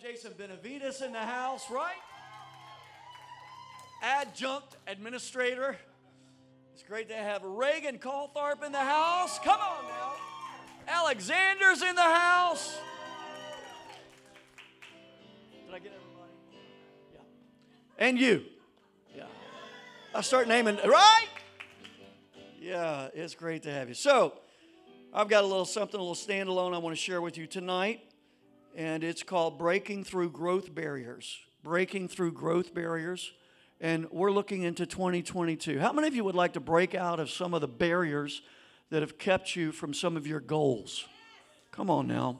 Jason Benavides in the house, right? Adjunct administrator. It's great to have Reagan Caltharp in the house. Come on now. Alexander's in the house. Did I get everybody? Yeah. And you. Yeah. I start naming, right? Yeah, it's great to have you. So, I've got a little something, a little standalone I want to share with you tonight, and it's called Breaking Through Growth Barriers. Breaking Through Growth Barriers. And we're looking into 2022. How many of you would like to break out of some of the barriers that have kept you from some of your goals? Come on now.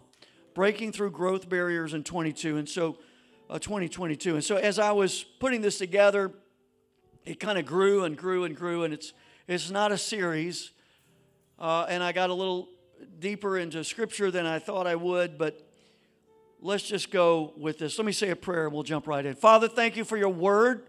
Breaking through growth barriers in 22. And so, uh, 2022. And so, as I was putting this together, it kind of grew and grew and grew, and it's it's not a series. Uh, and I got a little deeper into scripture than I thought I would, but let's just go with this. Let me say a prayer and we'll jump right in. Father, thank you for your word.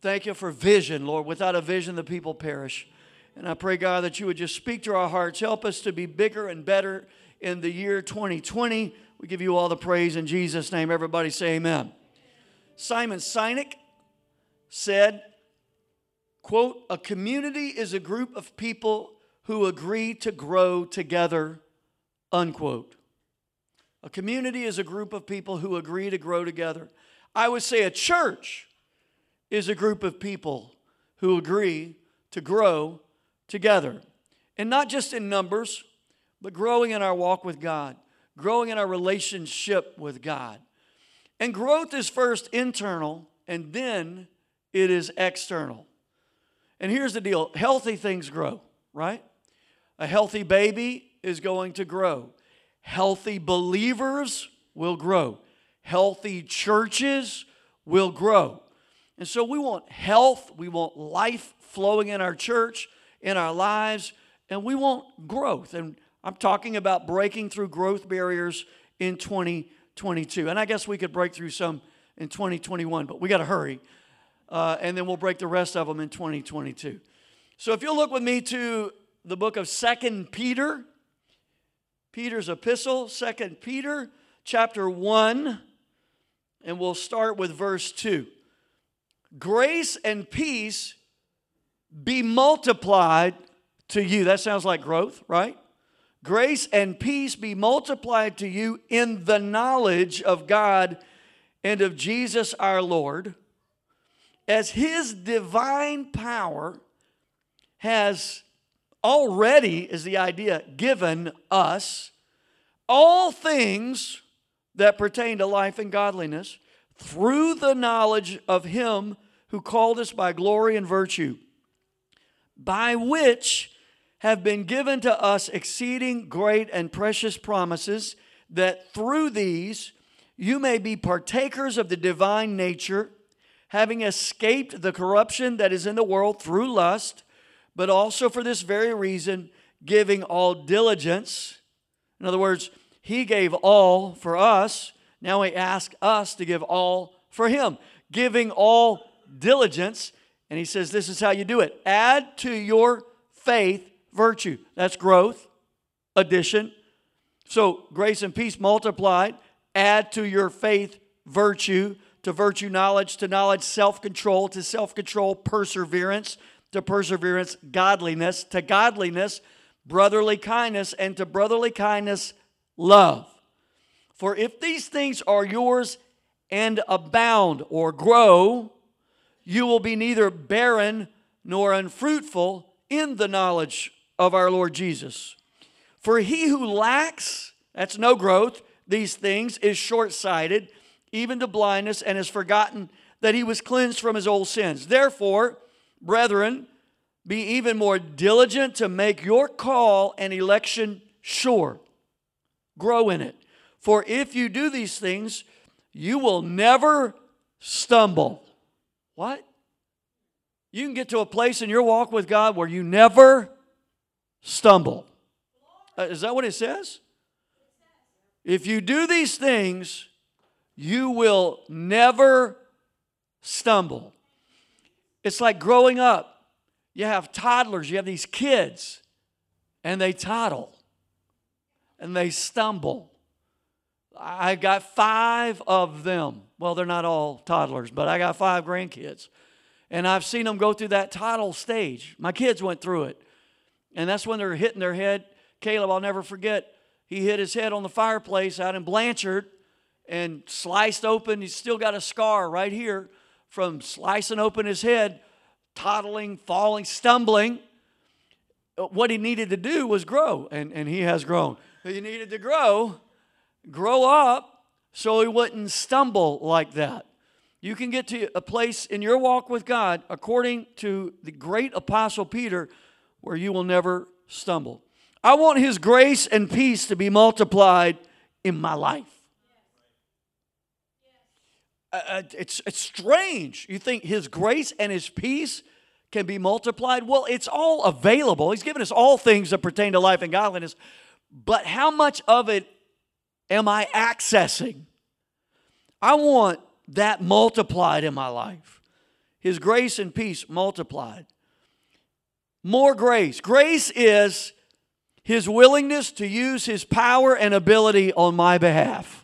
Thank you for vision, Lord. Without a vision, the people perish. And I pray, God, that you would just speak to our hearts. Help us to be bigger and better in the year 2020. We give you all the praise in Jesus' name. Everybody say amen. Simon Sinek said, quote, a community is a group of people who agree to grow together, unquote. A community is a group of people who agree to grow together. I would say a church is a group of people who agree to grow together. And not just in numbers, but growing in our walk with God, growing in our relationship with God. And growth is first internal and then it is external. And here's the deal healthy things grow, right? A healthy baby is going to grow. Healthy believers will grow. Healthy churches will grow. And so we want health, we want life flowing in our church, in our lives, and we want growth. And I'm talking about breaking through growth barriers in 2022. And I guess we could break through some in 2021, but we got to hurry. Uh, and then we'll break the rest of them in 2022. So if you'll look with me to the book of Second Peter, Peter's epistle, Second Peter chapter 1, and we'll start with verse 2. Grace and peace be multiplied to you. That sounds like growth, right? Grace and peace be multiplied to you in the knowledge of God and of Jesus our Lord, as his divine power has already, is the idea, given us all things that pertain to life and godliness through the knowledge of him who called us by glory and virtue, by which have been given to us exceeding great and precious promises, that through these you may be partakers of the divine nature, having escaped the corruption that is in the world through lust but also for this very reason, giving all diligence. In other words, He gave all for us. Now He asks us to give all for Him, giving all diligence. And He says, This is how you do it add to your faith virtue. That's growth, addition. So, grace and peace multiplied. Add to your faith virtue, to virtue knowledge, to knowledge self control, to self control perseverance, to perseverance, godliness, to godliness, brotherly kindness, and to brotherly kindness, love. For if these things are yours and abound or grow, you will be neither barren nor unfruitful in the knowledge of our Lord Jesus. For he who lacks, that's no growth, these things is short sighted, even to blindness, and has forgotten that he was cleansed from his old sins. Therefore, Brethren, be even more diligent to make your call and election sure. Grow in it. For if you do these things, you will never stumble. What? You can get to a place in your walk with God where you never stumble. Uh, is that what it says? If you do these things, you will never stumble. It's like growing up. You have toddlers, you have these kids, and they toddle and they stumble. I got five of them. Well, they're not all toddlers, but I got five grandkids. And I've seen them go through that toddle stage. My kids went through it. And that's when they're hitting their head. Caleb, I'll never forget, he hit his head on the fireplace out in Blanchard and sliced open. He's still got a scar right here from slicing open his head, toddling, falling, stumbling. What he needed to do was grow, and, and he has grown. He needed to grow, grow up, so he wouldn't stumble like that. You can get to a place in your walk with God, according to the great apostle Peter, where you will never stumble. I want his grace and peace to be multiplied in my life. Uh, uh, it's, it's strange. You think his grace and his peace can be multiplied? Well, it's all available. He's given us all things that pertain to life and godliness. But how much of it am I accessing? I want that multiplied in my life. His grace and peace multiplied. More grace. Grace is his willingness to use his power and ability on my behalf.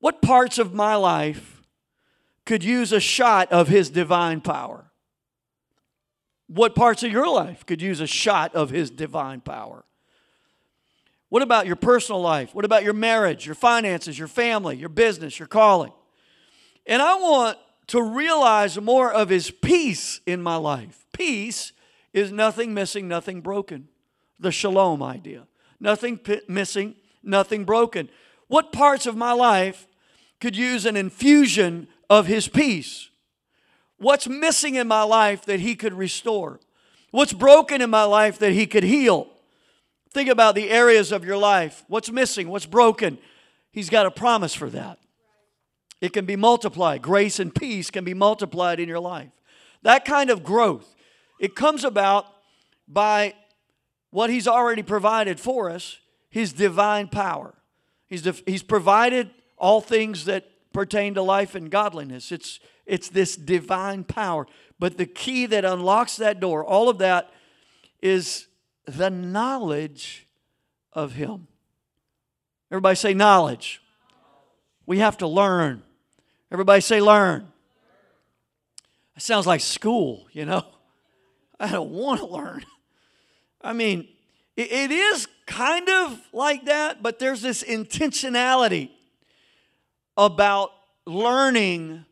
What parts of my life could use a shot of His divine power? What parts of your life could use a shot of His divine power? What about your personal life? What about your marriage, your finances, your family, your business, your calling? And I want to realize more of His peace in my life. Peace is nothing missing, nothing broken. The shalom idea. Nothing p- missing, nothing broken. What parts of my life could use an infusion of His peace. What's missing in my life that He could restore? What's broken in my life that He could heal? Think about the areas of your life. What's missing? What's broken? He's got a promise for that. It can be multiplied. Grace and peace can be multiplied in your life. That kind of growth, it comes about by what He's already provided for us His divine power. He's, he's provided all things that pertain to life and godliness. It's, it's this divine power. But the key that unlocks that door, all of that, is the knowledge of Him. Everybody say knowledge. We have to learn. Everybody say learn. It sounds like school, you know. I don't want to learn. I mean, it, it is kind of like that, but there's this intentionality about learning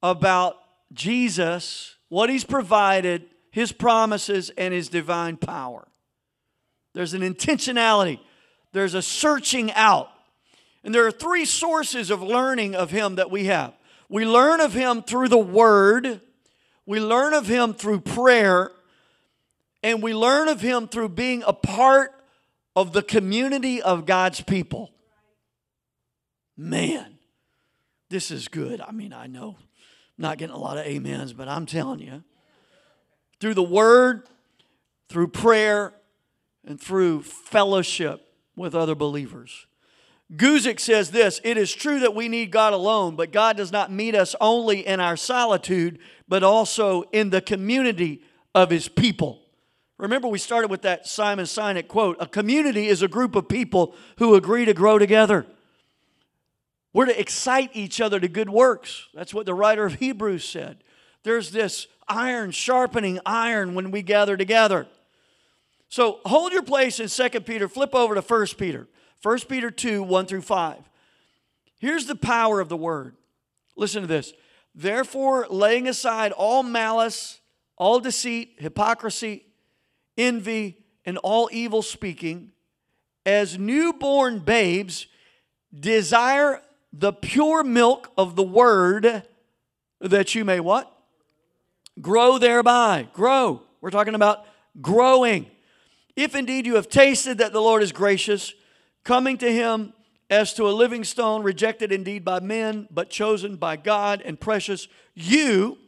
about Jesus, what he's provided, his promises, and his divine power. There's an intentionality, there's a searching out. And there are three sources of learning of him that we have. We learn of him through the word, we learn of him through prayer, and we learn of him through being a part of the community of God's people. Man, this is good. I mean, I know I'm not getting a lot of amens, but I'm telling you, through the word, through prayer, and through fellowship with other believers. Guzik says this It is true that we need God alone, but God does not meet us only in our solitude, but also in the community of His people. Remember, we started with that Simon Sinek quote A community is a group of people who agree to grow together. We're to excite each other to good works. That's what the writer of Hebrews said. There's this iron sharpening iron when we gather together. So hold your place in 2 Peter, flip over to 1 Peter. 1 Peter 2, 1 through 5. Here's the power of the word. Listen to this. Therefore, laying aside all malice, all deceit, hypocrisy, envy, and all evil speaking, as newborn babes, desire the pure milk of the word that you may what? Grow thereby. Grow. We're talking about growing. If indeed you have tasted that the Lord is gracious, coming to him as to a living stone, rejected indeed by men, but chosen by God and precious, you,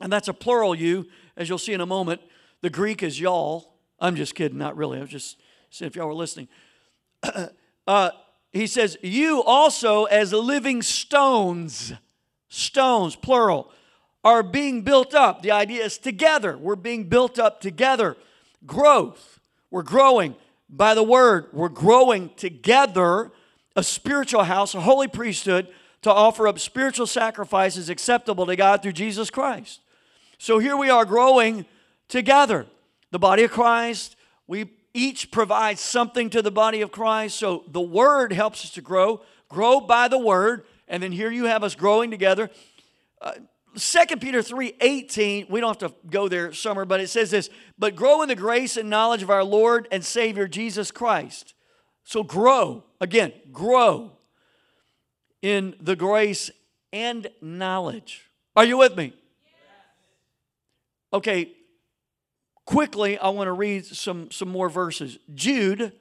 and that's a plural you, as you'll see in a moment. The Greek is y'all. I'm just kidding, not really. I was just saying if y'all were listening. uh, he says, You also, as living stones, stones, plural, are being built up. The idea is together. We're being built up together. Growth. We're growing. by the word. We're growing together, a spiritual house, a holy priesthood, to offer up spiritual sacrifices acceptable to God through Jesus Christ. So here we are growing together. The body of Christ, we each provides something to the body of Christ. So the word helps us to grow, grow by the word, and then here you have us growing together. Uh, 2 Peter 3 18, we don't have to go there, Summer, but it says this, but grow in the grace and knowledge of our Lord and Savior Jesus Christ. So grow, again, grow in the grace and knowledge. Are you with me? Okay, quickly, I want to read some, some more verses. Jude,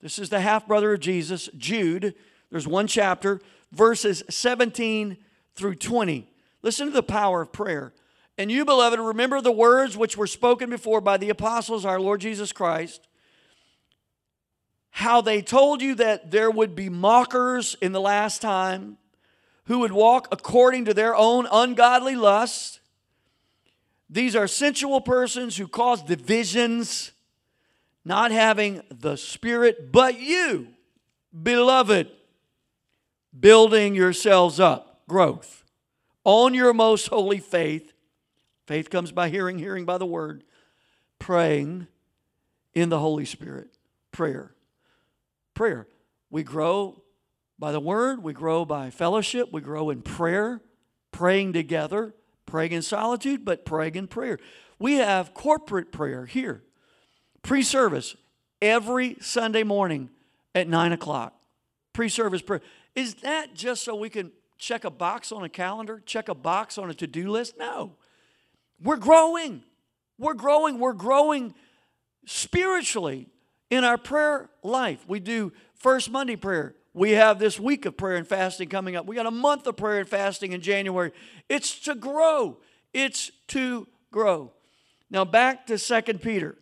this is the half brother of Jesus, Jude, there's one chapter, verses 17 through 20. Listen to the power of prayer. And you, beloved, remember the words which were spoken before by the apostles, our Lord Jesus Christ, how they told you that there would be mockers in the last time who would walk according to their own ungodly lusts. These are sensual persons who cause divisions, not having the Spirit, but you, beloved, building yourselves up, growth on your most holy faith. Faith comes by hearing, hearing by the word, praying in the Holy Spirit. Prayer. Prayer. We grow by the word, we grow by fellowship, we grow in prayer, praying together, praying in solitude, but praying in prayer. We have corporate prayer here, pre service, every Sunday morning at 9 o'clock. Pre service prayer. Is that just so we can check a box on a calendar, check a box on a to do list. No. We're growing. We're growing. We're growing spiritually in our prayer life. We do First Monday prayer. We have this week of prayer and fasting coming up. We got a month of prayer and fasting in January. It's to grow. It's to grow. Now back to Second Peter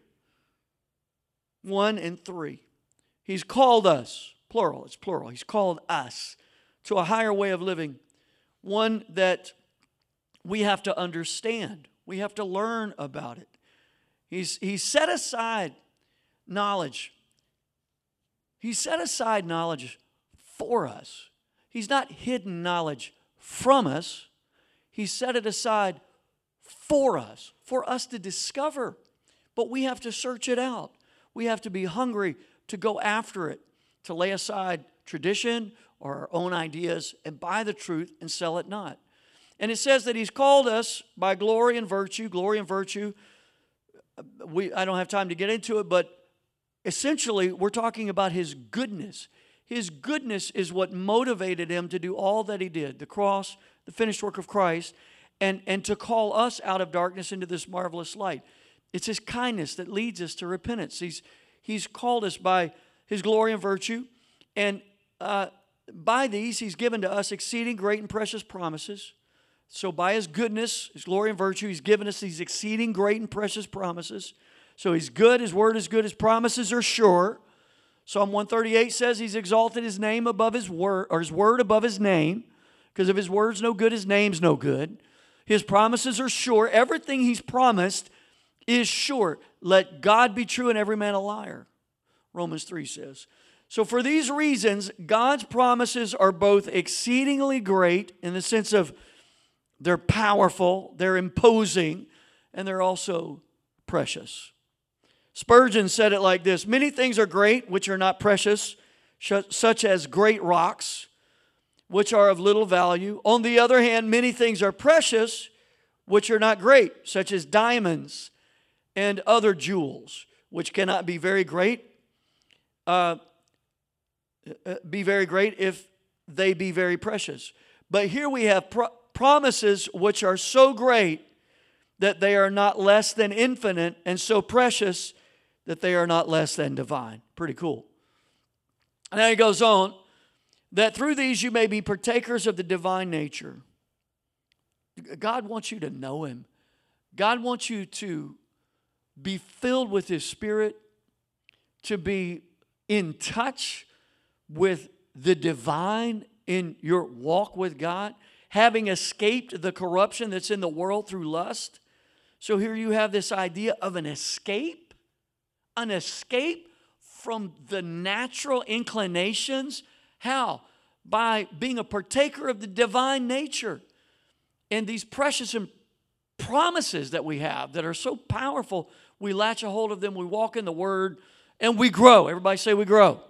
1 and 3. He's called us, plural, it's plural. He's called us to a higher way of living, one that we have to understand. We have to learn about it. He's, he set aside knowledge. He set aside knowledge for us. He's not hidden knowledge from us. He set it aside for us, for us to discover. But we have to search it out. We have to be hungry to go after it, to lay aside tradition or our own ideas and buy the truth and sell it not. And it says that he's called us by glory and virtue, glory and virtue. We, I don't have time to get into it, but essentially we're talking about his goodness. His goodness is what motivated him to do all that he did the cross, the finished work of Christ, and, and to call us out of darkness into this marvelous light. It's his kindness that leads us to repentance. He's, he's called us by his glory and virtue. And uh, by these he's given to us exceeding great and precious promises. So, by his goodness, his glory and virtue, he's given us these exceeding great and precious promises. So, he's good, his word is good, his promises are sure. Psalm 138 says he's exalted his name above his word, or his word above his name, because if his word's no good, his name's no good. His promises are sure. Everything he's promised is sure. Let God be true and every man a liar, Romans 3 says. So, for these reasons, God's promises are both exceedingly great in the sense of they're powerful, they're imposing, and they're also precious. Spurgeon said it like this Many things are great which are not precious, such as great rocks, which are of little value. On the other hand, many things are precious which are not great, such as diamonds and other jewels, which cannot be very great. Uh, uh, be very great if they be very precious. But here we have pro- promises which are so great that they are not less than infinite and so precious that they are not less than divine. Pretty cool. And then he goes on that through these you may be partakers of the divine nature. God wants you to know Him. God wants you to be filled with His Spirit, to be in touch with the divine in your walk with God, having escaped the corruption that's in the world through lust. So here you have this idea of an escape, an escape from the natural inclinations. How? By being a partaker of the divine nature and these precious promises that we have that are so powerful. We latch a hold of them, we walk in the Word, and we grow. Everybody say we grow.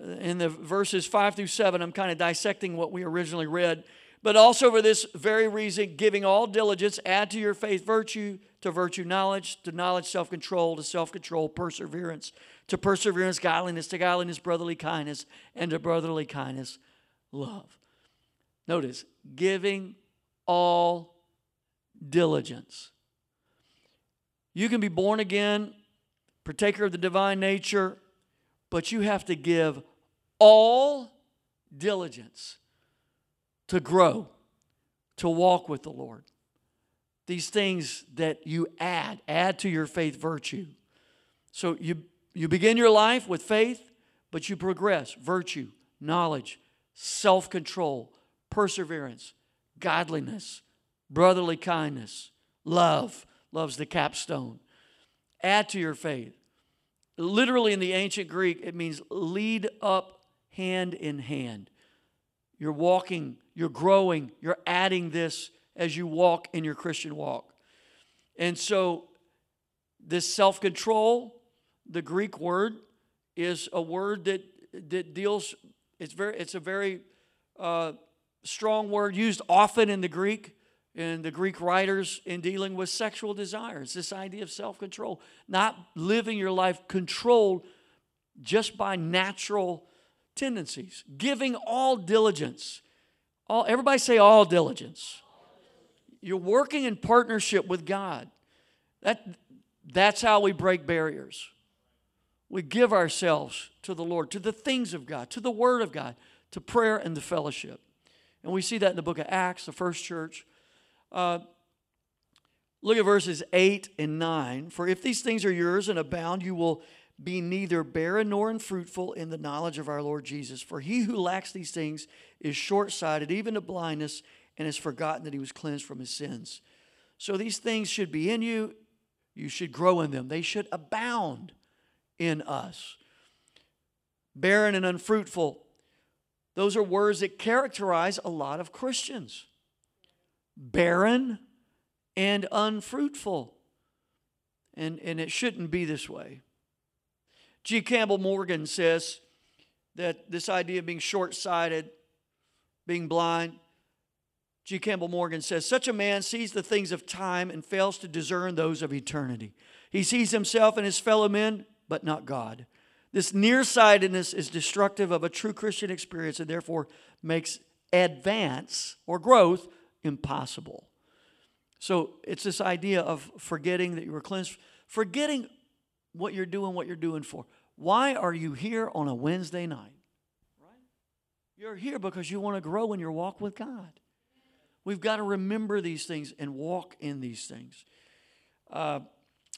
In the verses 5 through 7, I'm kind of dissecting what we originally read. But also for this very reason, giving all diligence, add to your faith virtue, to virtue knowledge, to knowledge self control, to self control perseverance, to perseverance godliness, to godliness brotherly kindness, and to brotherly kindness love. Notice, giving all diligence. You can be born again, partaker of the divine nature, but you have to give all diligence to grow, to walk with the Lord. These things that you add, add to your faith virtue. So you, you begin your life with faith, but you progress virtue, knowledge, self control, perseverance, godliness, brotherly kindness, love. Love's the capstone. Add to your faith. Literally in the ancient Greek, it means lead up hand in hand. You're walking you're growing, you're adding this as you walk in your Christian walk. And so, this self control, the Greek word, is a word that, that deals, it's, very, it's a very uh, strong word used often in the Greek, in the Greek writers, in dealing with sexual desires. This idea of self control, not living your life controlled just by natural tendencies, giving all diligence all, everybody say all diligence. You're working in partnership with God. That, that's how we break barriers. We give ourselves to the Lord, to the things of God, to the Word of God, to prayer and the fellowship. And we see that in the book of Acts, the first church. Uh, look at verses 8 and 9. For if these things are yours and abound, you will be neither barren nor unfruitful in the knowledge of our Lord Jesus. For he who lacks these things is short sighted, even to blindness, and has forgotten that he was cleansed from his sins. So these things should be in you. You should grow in them, they should abound in us. Barren and unfruitful, those are words that characterize a lot of Christians. Barren and unfruitful. And, and it shouldn't be this way. G. Campbell Morgan says that this idea of being short sighted, being blind, G. Campbell Morgan says, such a man sees the things of time and fails to discern those of eternity. He sees himself and his fellow men, but not God. This nearsightedness is destructive of a true Christian experience and therefore makes advance or growth impossible. So it's this idea of forgetting that you were cleansed, forgetting what you're doing, what you're doing for. Why are you here on a Wednesday night? Right? You're here because you want to grow in your walk with God. We've got to remember these things and walk in these things. Uh,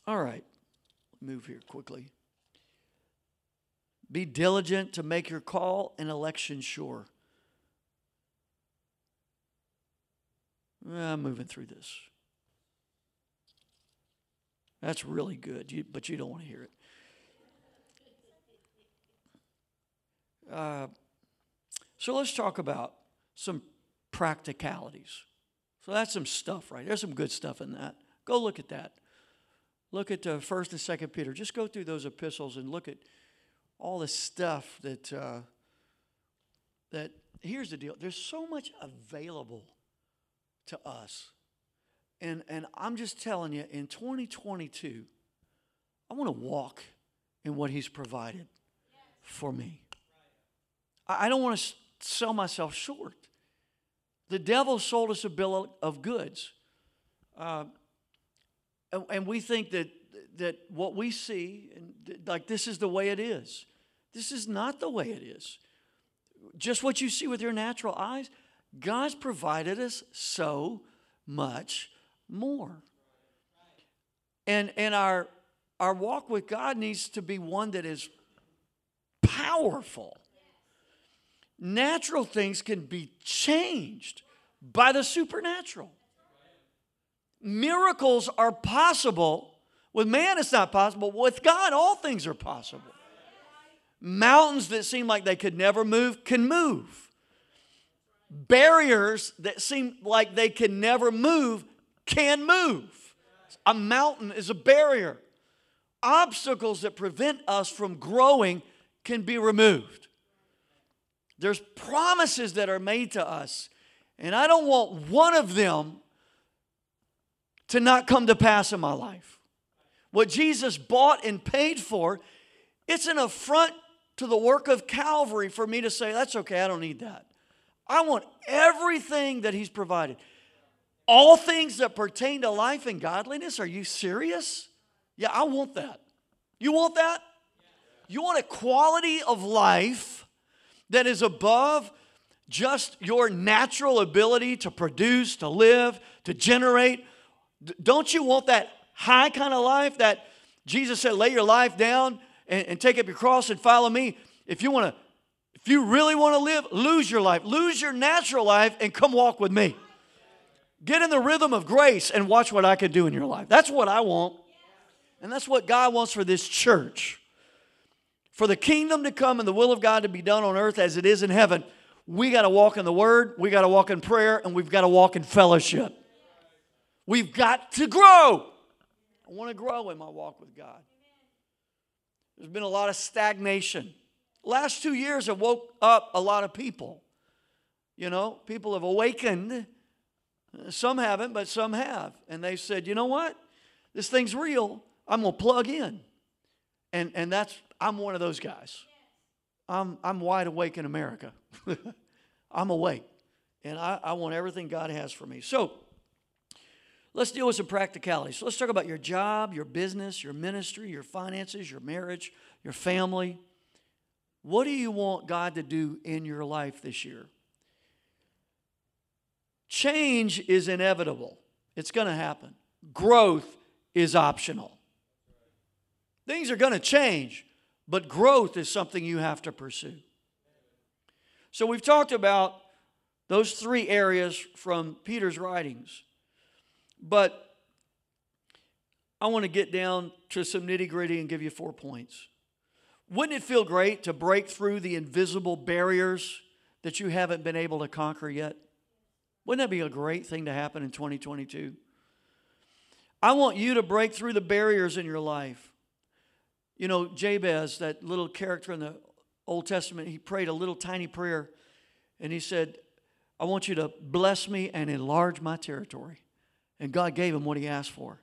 all right, move here quickly. Be diligent to make your call and election sure. I'm moving through this. That's really good, you, but you don't want to hear it. Uh, so let's talk about some practicalities. So that's some stuff, right? There's some good stuff in that. Go look at that. Look at uh, First and Second Peter. Just go through those epistles and look at all the stuff that uh, that. Here's the deal. There's so much available to us and, and I'm just telling you, in 2022, I want to walk in what He's provided for me. I don't want to sell myself short. The devil sold us a bill of goods. Uh, and, and we think that, that what we see, like this is the way it is. This is not the way it is. Just what you see with your natural eyes, God's provided us so much more. And, and our, our walk with God needs to be one that is powerful. Natural things can be changed by the supernatural. Miracles are possible With man, it's not possible. With God, all things are possible. Mountains that seem like they could never move can move. Barriers that seem like they can never move can move. A mountain is a barrier. Obstacles that prevent us from growing can be removed. There's promises that are made to us, and I don't want one of them to not come to pass in my life. What Jesus bought and paid for, it's an affront to the work of Calvary for me to say, that's okay, I don't need that. I want everything that He's provided. All things that pertain to life and godliness. Are you serious? Yeah, I want that. You want that? You want a quality of life that is above just your natural ability to produce, to live, to generate. Don't you want that high kind of life that Jesus said, lay your life down and, and take up your cross and follow me? If you want to, if you really want to live, lose your life, lose your natural life, and come walk with me. Get in the rhythm of grace and watch what I can do in your life. That's what I want. And that's what God wants for this church. For the kingdom to come and the will of God to be done on earth as it is in heaven, we got to walk in the word, we got to walk in prayer, and we've got to walk in fellowship. We've got to grow. I want to grow in my walk with God. There's been a lot of stagnation. Last two years have woke up a lot of people. You know, people have awakened. Some haven't, but some have. And they said, you know what? This thing's real. I'm going to plug in. And, and that's, I'm one of those guys. I'm, I'm wide awake in America. I'm awake. And I, I want everything God has for me. So, Let's deal with some practicalities. So let's talk about your job, your business, your ministry, your finances, your marriage, your family. What do you want God to do in your life this year? Change is inevitable, it's going to happen. Growth is optional. Things are going to change, but growth is something you have to pursue. So we've talked about those three areas from Peter's writings. But I want to get down to some nitty gritty and give you four points. Wouldn't it feel great to break through the invisible barriers that you haven't been able to conquer yet? Wouldn't that be a great thing to happen in 2022? I want you to break through the barriers in your life. You know, Jabez, that little character in the Old Testament, he prayed a little tiny prayer and he said, I want you to bless me and enlarge my territory. And God gave him what he asked for.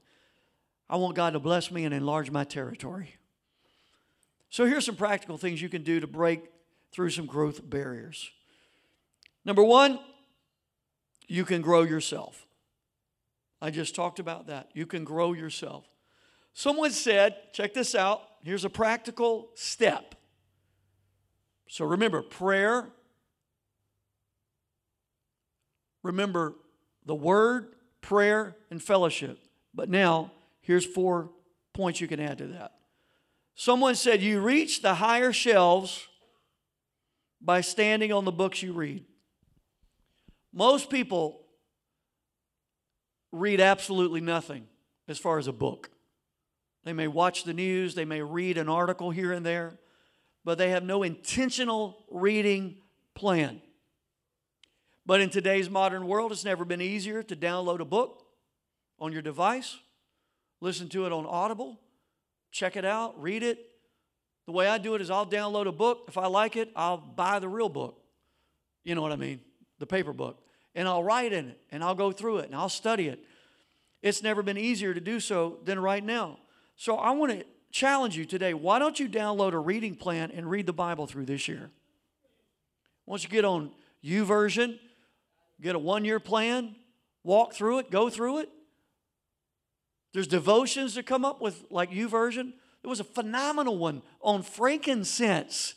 I want God to bless me and enlarge my territory. So here's some practical things you can do to break through some growth barriers. Number one, you can grow yourself. I just talked about that. You can grow yourself. Someone said, check this out. Here's a practical step. So remember, prayer. Remember the word prayer, and fellowship. But now, here's four points you can add to that. Someone said, You reach the higher shelves by standing on the books you read. Most people read absolutely nothing as far as a book. They may watch the news, they may read an article here and there, but they have no intentional reading plan. But in today's modern world, it's never been easier to download a book on your device, listen to it on Audible, check it out, read it. The way I do it is I'll download a book. If I like it, I'll buy the real book. You know what I mean? The paper book. And I'll write in it and I'll go through it and I'll study it. It's never been easier to do so than right now. So I want to challenge you today. Why don't you download a reading plan and read the Bible through this year? Once you get on U YouVersion, get a one year plan, walk through it, go through it. There's devotions that come up with, like U YouVersion. There was a phenomenal one on frankincense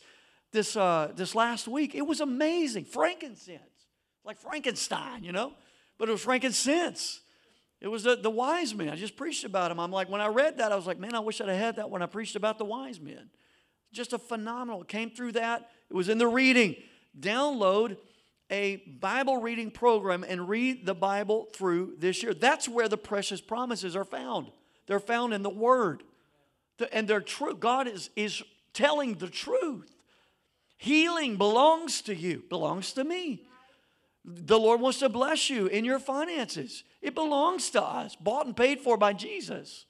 this, uh, this last week. It was amazing. Frankincense, like Frankenstein, you know, but it was frankincense. It was the, the wise men. I just preached about them. I'm like, when I read that, I was like, man, I wish I'd had that when I preached about the wise men. Just a phenomenal. It came through that. It was in the reading. Download a Bible reading program and read the Bible through this year. That's where the precious promises are found. they're found in the Word. And they're true. God is, is telling the truth. Healing belongs to you, belongs to me. The Lord wants to bless you in your finances. It belongs to us, bought and paid for by Jesus.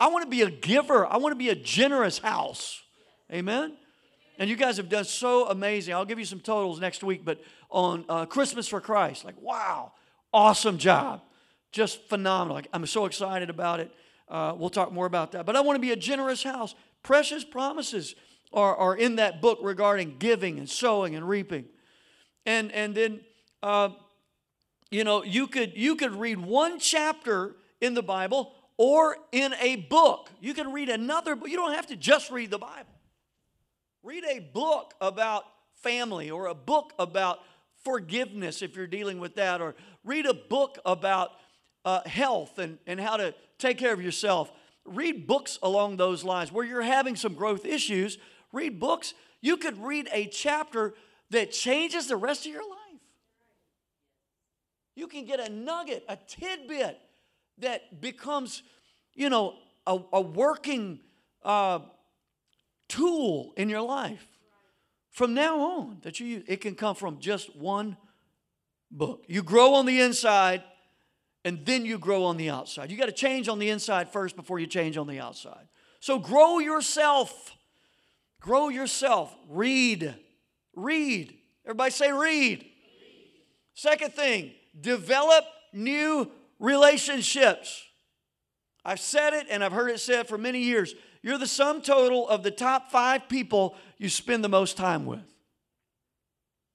I want to be a giver. I want to be a generous house. Amen. And you guys have done so amazing. I'll give you some totals next week, but on uh, Christmas for Christ, like, wow, awesome job. Just phenomenal. I'm so excited about it. Uh, we'll talk more about that. But I want to be a generous house. Precious promises are, are in that book regarding giving and sowing and reaping. And, and then, uh, you know, you could, you could read one chapter in the Bible or in a book. You can read another book. You don't have to just read the Bible. Read a book about family or a book about forgiveness if you're dealing with that, or read a book about uh, health and, and how to take care of yourself. Read books along those lines. Where you're having some growth issues, read books. You could read a chapter that changes the rest of your life. You can get a nugget, a tidbit that becomes, you know, a, a working uh, tool in your life. From now on, that you use, it can come from just one book. You grow on the inside, and then you grow on the outside. You got to change on the inside first before you change on the outside. So grow yourself. Grow yourself. Read. Read. Everybody say read. read. Second thing, develop new relationships. I've said it and I've heard it said for many years. You're the sum total of the top five people you spend the most time with.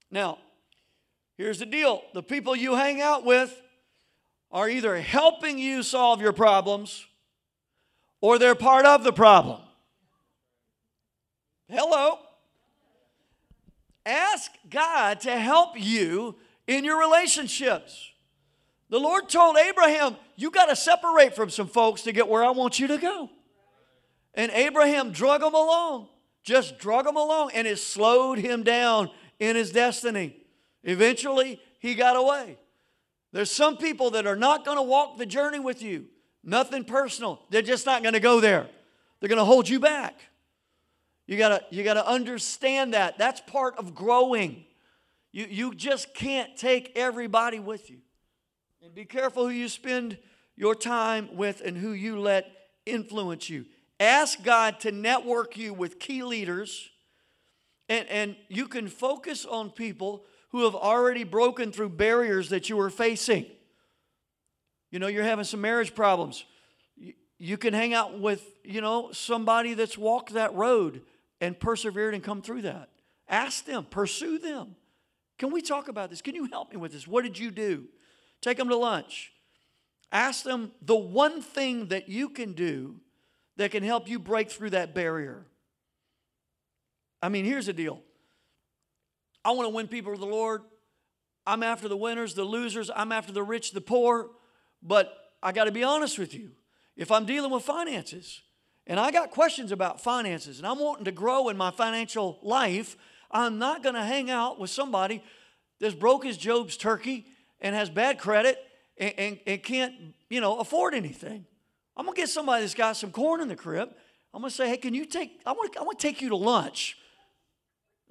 Now, here's the deal the people you hang out with are either helping you solve your problems or they're part of the problem. Hello. Ask God to help you in your relationships. The Lord told Abraham, You got to separate from some folks to get where I want you to go. And Abraham drug him along, just drug him along, and it slowed him down in his destiny. Eventually, he got away. There's some people that are not going to walk the journey with you. Nothing personal. They're just not going to go there. They're going to hold you back. You got to you got to understand that. That's part of growing. You you just can't take everybody with you. And be careful who you spend your time with and who you let influence you. Ask God to network you with key leaders, and, and you can focus on people who have already broken through barriers that you were facing. You know, you're having some marriage problems. You, you can hang out with, you know, somebody that's walked that road and persevered and come through that. Ask them, pursue them. Can we talk about this? Can you help me with this? What did you do? Take them to lunch. Ask them the one thing that you can do that can help you break through that barrier. I mean, here's the deal I want to win people to the Lord. I'm after the winners, the losers, I'm after the rich, the poor. But I got to be honest with you. If I'm dealing with finances and I got questions about finances and I'm wanting to grow in my financial life, I'm not going to hang out with somebody that's broke as Job's turkey and has bad credit and, and, and can't, you know, afford anything. I'm gonna get somebody that's got some corn in the crib. I'm gonna say, hey, can you take, I want, I want to take you to lunch.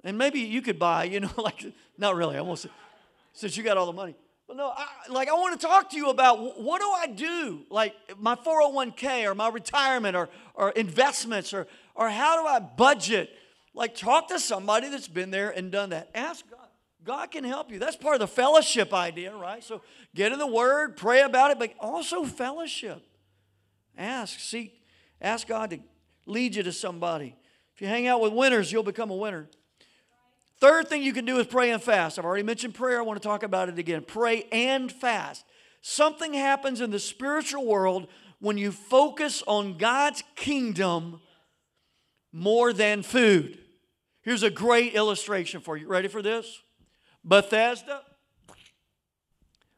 And maybe you could buy, you know, like, not really, I won't say, since you got all the money. But no, I, like I want to talk to you about what do I do, like my 401k or my retirement or, or investments or, or how do I budget? Like talk to somebody that's been there and done that. Ask God. God can help you. That's part of the fellowship idea, right? So get in the Word, pray about it, but also fellowship. Ask, seek, ask God to lead you to somebody. If you hang out with winners, you'll become a winner. Third thing you can do is pray and fast. I've already mentioned prayer. I want to talk about it again. Pray and fast. Something happens in the spiritual world when you focus on God's kingdom more than food. Here's a great illustration for you. Ready for this? Bethesda,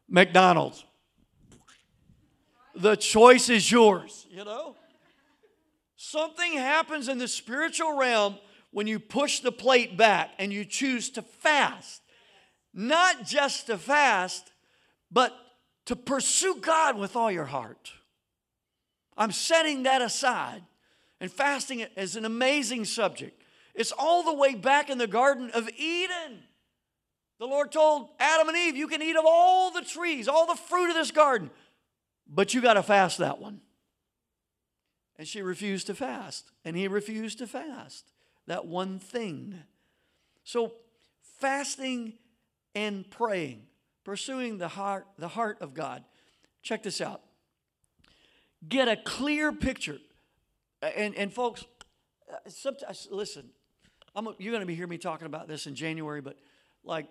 McDonald's. The choice is yours, you know? Something happens in the spiritual realm when you push the plate back and you choose to fast. Not just to fast, but to pursue God with all your heart. I'm setting that aside. And fasting is an amazing subject. It's all the way back in the Garden of Eden. The Lord told Adam and Eve, You can eat of all the trees, all the fruit of this garden, but you got to fast that one. And she refused to fast, and he refused to fast that one thing. So, fasting and praying, pursuing the heart, the heart of God. Check this out. Get a clear picture. And, and folks, uh, sometimes, listen, I'm, you're going to be hearing me talking about this in January, but like,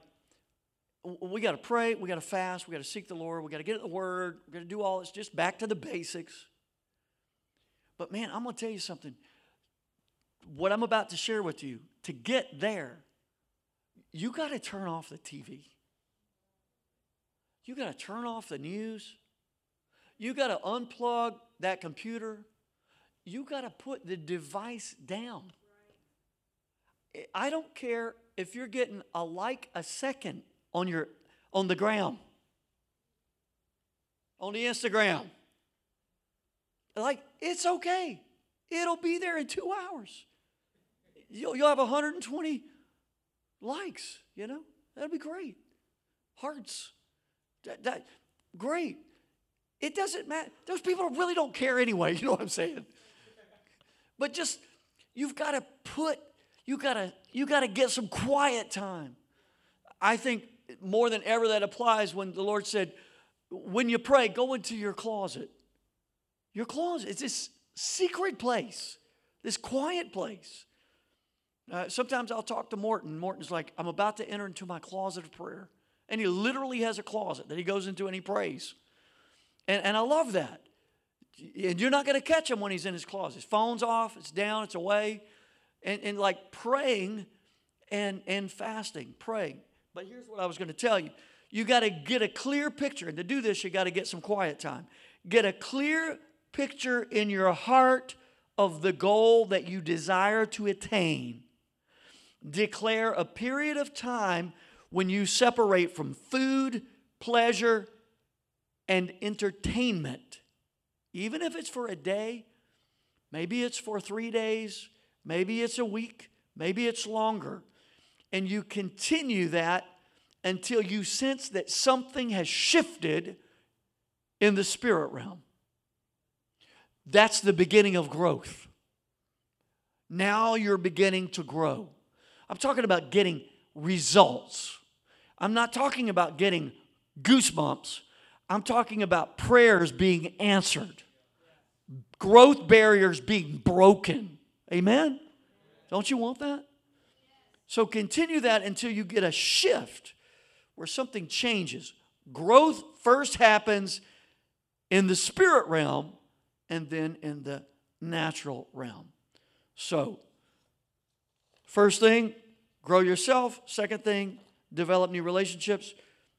we got to pray, we got to fast, we got to seek the Lord, we got to get the Word, we got to do all this, just back to the basics. But man, I'm going to tell you something. What I'm about to share with you, to get there, you got to turn off the TV. You got to turn off the news. You got to unplug that computer. You got to put the device down. I don't care if you're getting a like a second on your on the ground. On the Instagram. Like it's okay. It'll be there in 2 hours. You'll, you'll have 120 likes, you know? That'd be great. Hearts. That, that, great. It doesn't matter. Those people really don't care anyway, you know what I'm saying? But just you've got to put you got to you got to get some quiet time. I think more than ever that applies when the Lord said, when you pray, go into your closet. Your closet. It's this secret place, this quiet place. Uh, sometimes I'll talk to Morton. Morton's like, I'm about to enter into my closet of prayer. And he literally has a closet that he goes into and he prays. And, and I love that. And you're not going to catch him when he's in his closet. His phone's off, it's down, it's away. And, and like praying and, and fasting, praying. But here's what I was going to tell you you got to get a clear picture. And to do this, you got to get some quiet time. Get a clear picture in your heart of the goal that you desire to attain declare a period of time when you separate from food, pleasure, and entertainment. Even if it's for a day, maybe it's for three days, maybe it's a week, maybe it's longer. And you continue that until you sense that something has shifted in the spirit realm. That's the beginning of growth. Now you're beginning to grow. I'm talking about getting results. I'm not talking about getting goosebumps. I'm talking about prayers being answered, growth barriers being broken. Amen? Don't you want that? So continue that until you get a shift where something changes. Growth first happens in the spirit realm and then in the natural realm. So, First thing, grow yourself. Second thing, develop new relationships.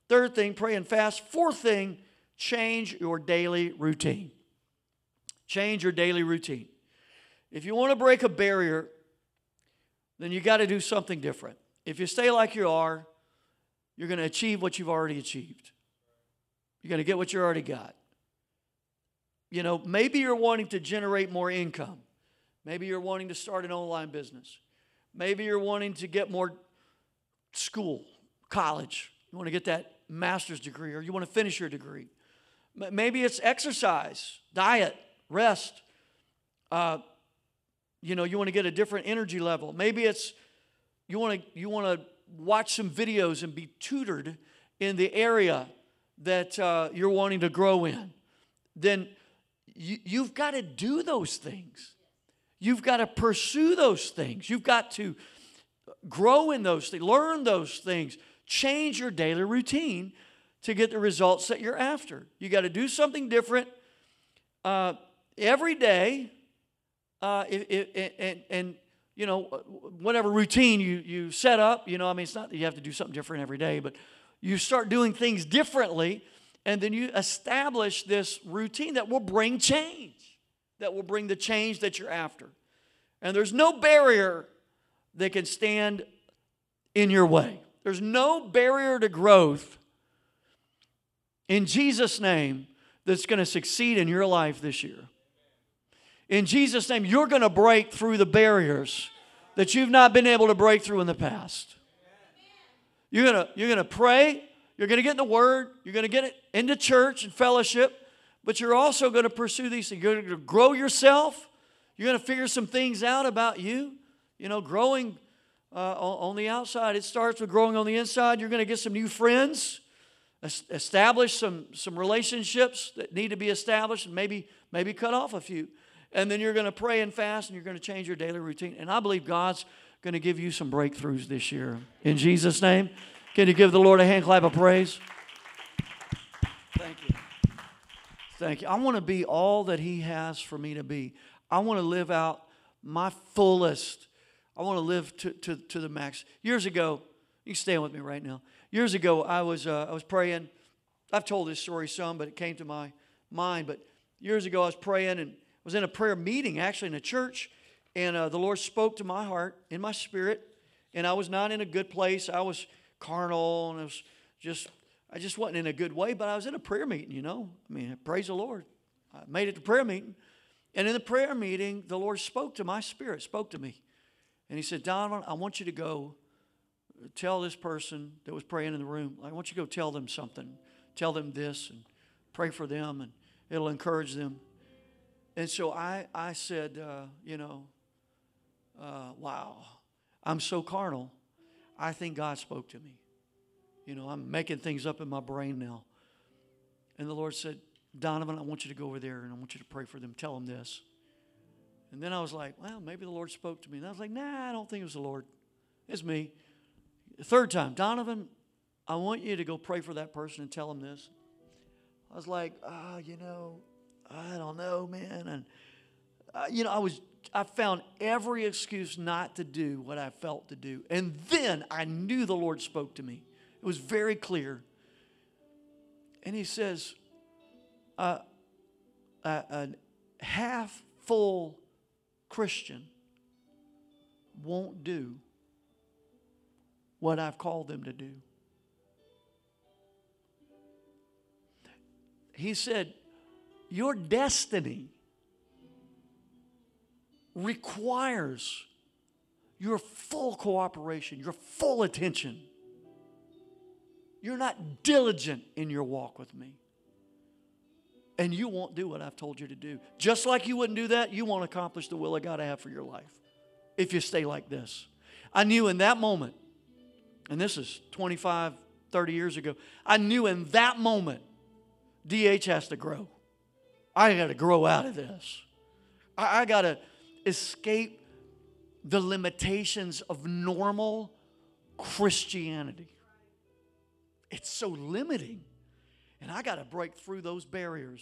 Third thing, pray and fast. Fourth thing, change your daily routine. Change your daily routine. If you want to break a barrier, then you got to do something different. If you stay like you are, you're going to achieve what you've already achieved. You're going to get what you already got. You know, maybe you're wanting to generate more income. Maybe you're wanting to start an online business. Maybe you're wanting to get more school, college. You want to get that master's degree or you want to finish your degree. Maybe it's exercise, diet, rest. Uh, you know, you want to get a different energy level. Maybe it's you want to you want to watch some videos and be tutored in the area that uh, you're wanting to grow in. Then you, you've got to do those things. You've got to pursue those things. You've got to grow in those things, learn those things, change your daily routine to get the results that you're after. You got to do something different uh, every day, uh, and, and you know whatever routine you you set up. You know, I mean, it's not that you have to do something different every day, but you start doing things differently, and then you establish this routine that will bring change that will bring the change that you're after. And there's no barrier that can stand in your way. There's no barrier to growth in Jesus' name that's going to succeed in your life this year. In Jesus' name, you're going to break through the barriers that you've not been able to break through in the past. You're going to, you're going to pray, you're going to get in the Word, you're going to get into church and fellowship, but you're also going to pursue these things. You're going to grow yourself, you're going to figure some things out about you. You know, growing uh, on, on the outside, it starts with growing on the inside. You're going to get some new friends establish some, some relationships that need to be established and maybe, maybe cut off a few. And then you're going to pray and fast and you're going to change your daily routine. And I believe God's going to give you some breakthroughs this year. In Jesus' name, can you give the Lord a hand clap of praise? Thank you. Thank you. I want to be all that He has for me to be. I want to live out my fullest. I want to live to, to, to the max. Years ago, you can stand with me right now. Years ago, I was, uh, I was praying. I've told this story some, but it came to my mind. But years ago, I was praying and was in a prayer meeting, actually in a church, and uh, the Lord spoke to my heart, in my spirit, and I was not in a good place. I was carnal, and I was just, I just wasn't in a good way. But I was in a prayer meeting, you know. I mean, praise the Lord. I made it to prayer meeting, and in the prayer meeting, the Lord spoke to my spirit, spoke to me, and He said, Donovan, I want you to go tell this person that was praying in the room. I want you to go tell them something. Tell them this and pray for them, and it'll encourage them. And so I, I said, uh, you know, uh, wow, I'm so carnal. I think God spoke to me. You know, I'm making things up in my brain now. And the Lord said, Donovan, I want you to go over there and I want you to pray for them. Tell them this. And then I was like, well, maybe the Lord spoke to me. And I was like, nah, I don't think it was the Lord. It's me. Third time, Donovan, I want you to go pray for that person and tell them this. I was like, ah, oh, you know, I don't know, man. And, uh, you know, I was, I found every excuse not to do what I felt to do. And then I knew the Lord spoke to me. It was very clear. And He says, uh, a, a half full Christian won't do what I've called them to do. He said, your destiny requires your full cooperation, your full attention. You're not diligent in your walk with me. And you won't do what I've told you to do. Just like you wouldn't do that, you won't accomplish the will of God I have for your life if you stay like this. I knew in that moment, and this is 25, 30 years ago, I knew in that moment, DH has to grow. I got to grow out of this. I, I got to escape the limitations of normal Christianity. It's so limiting. And I got to break through those barriers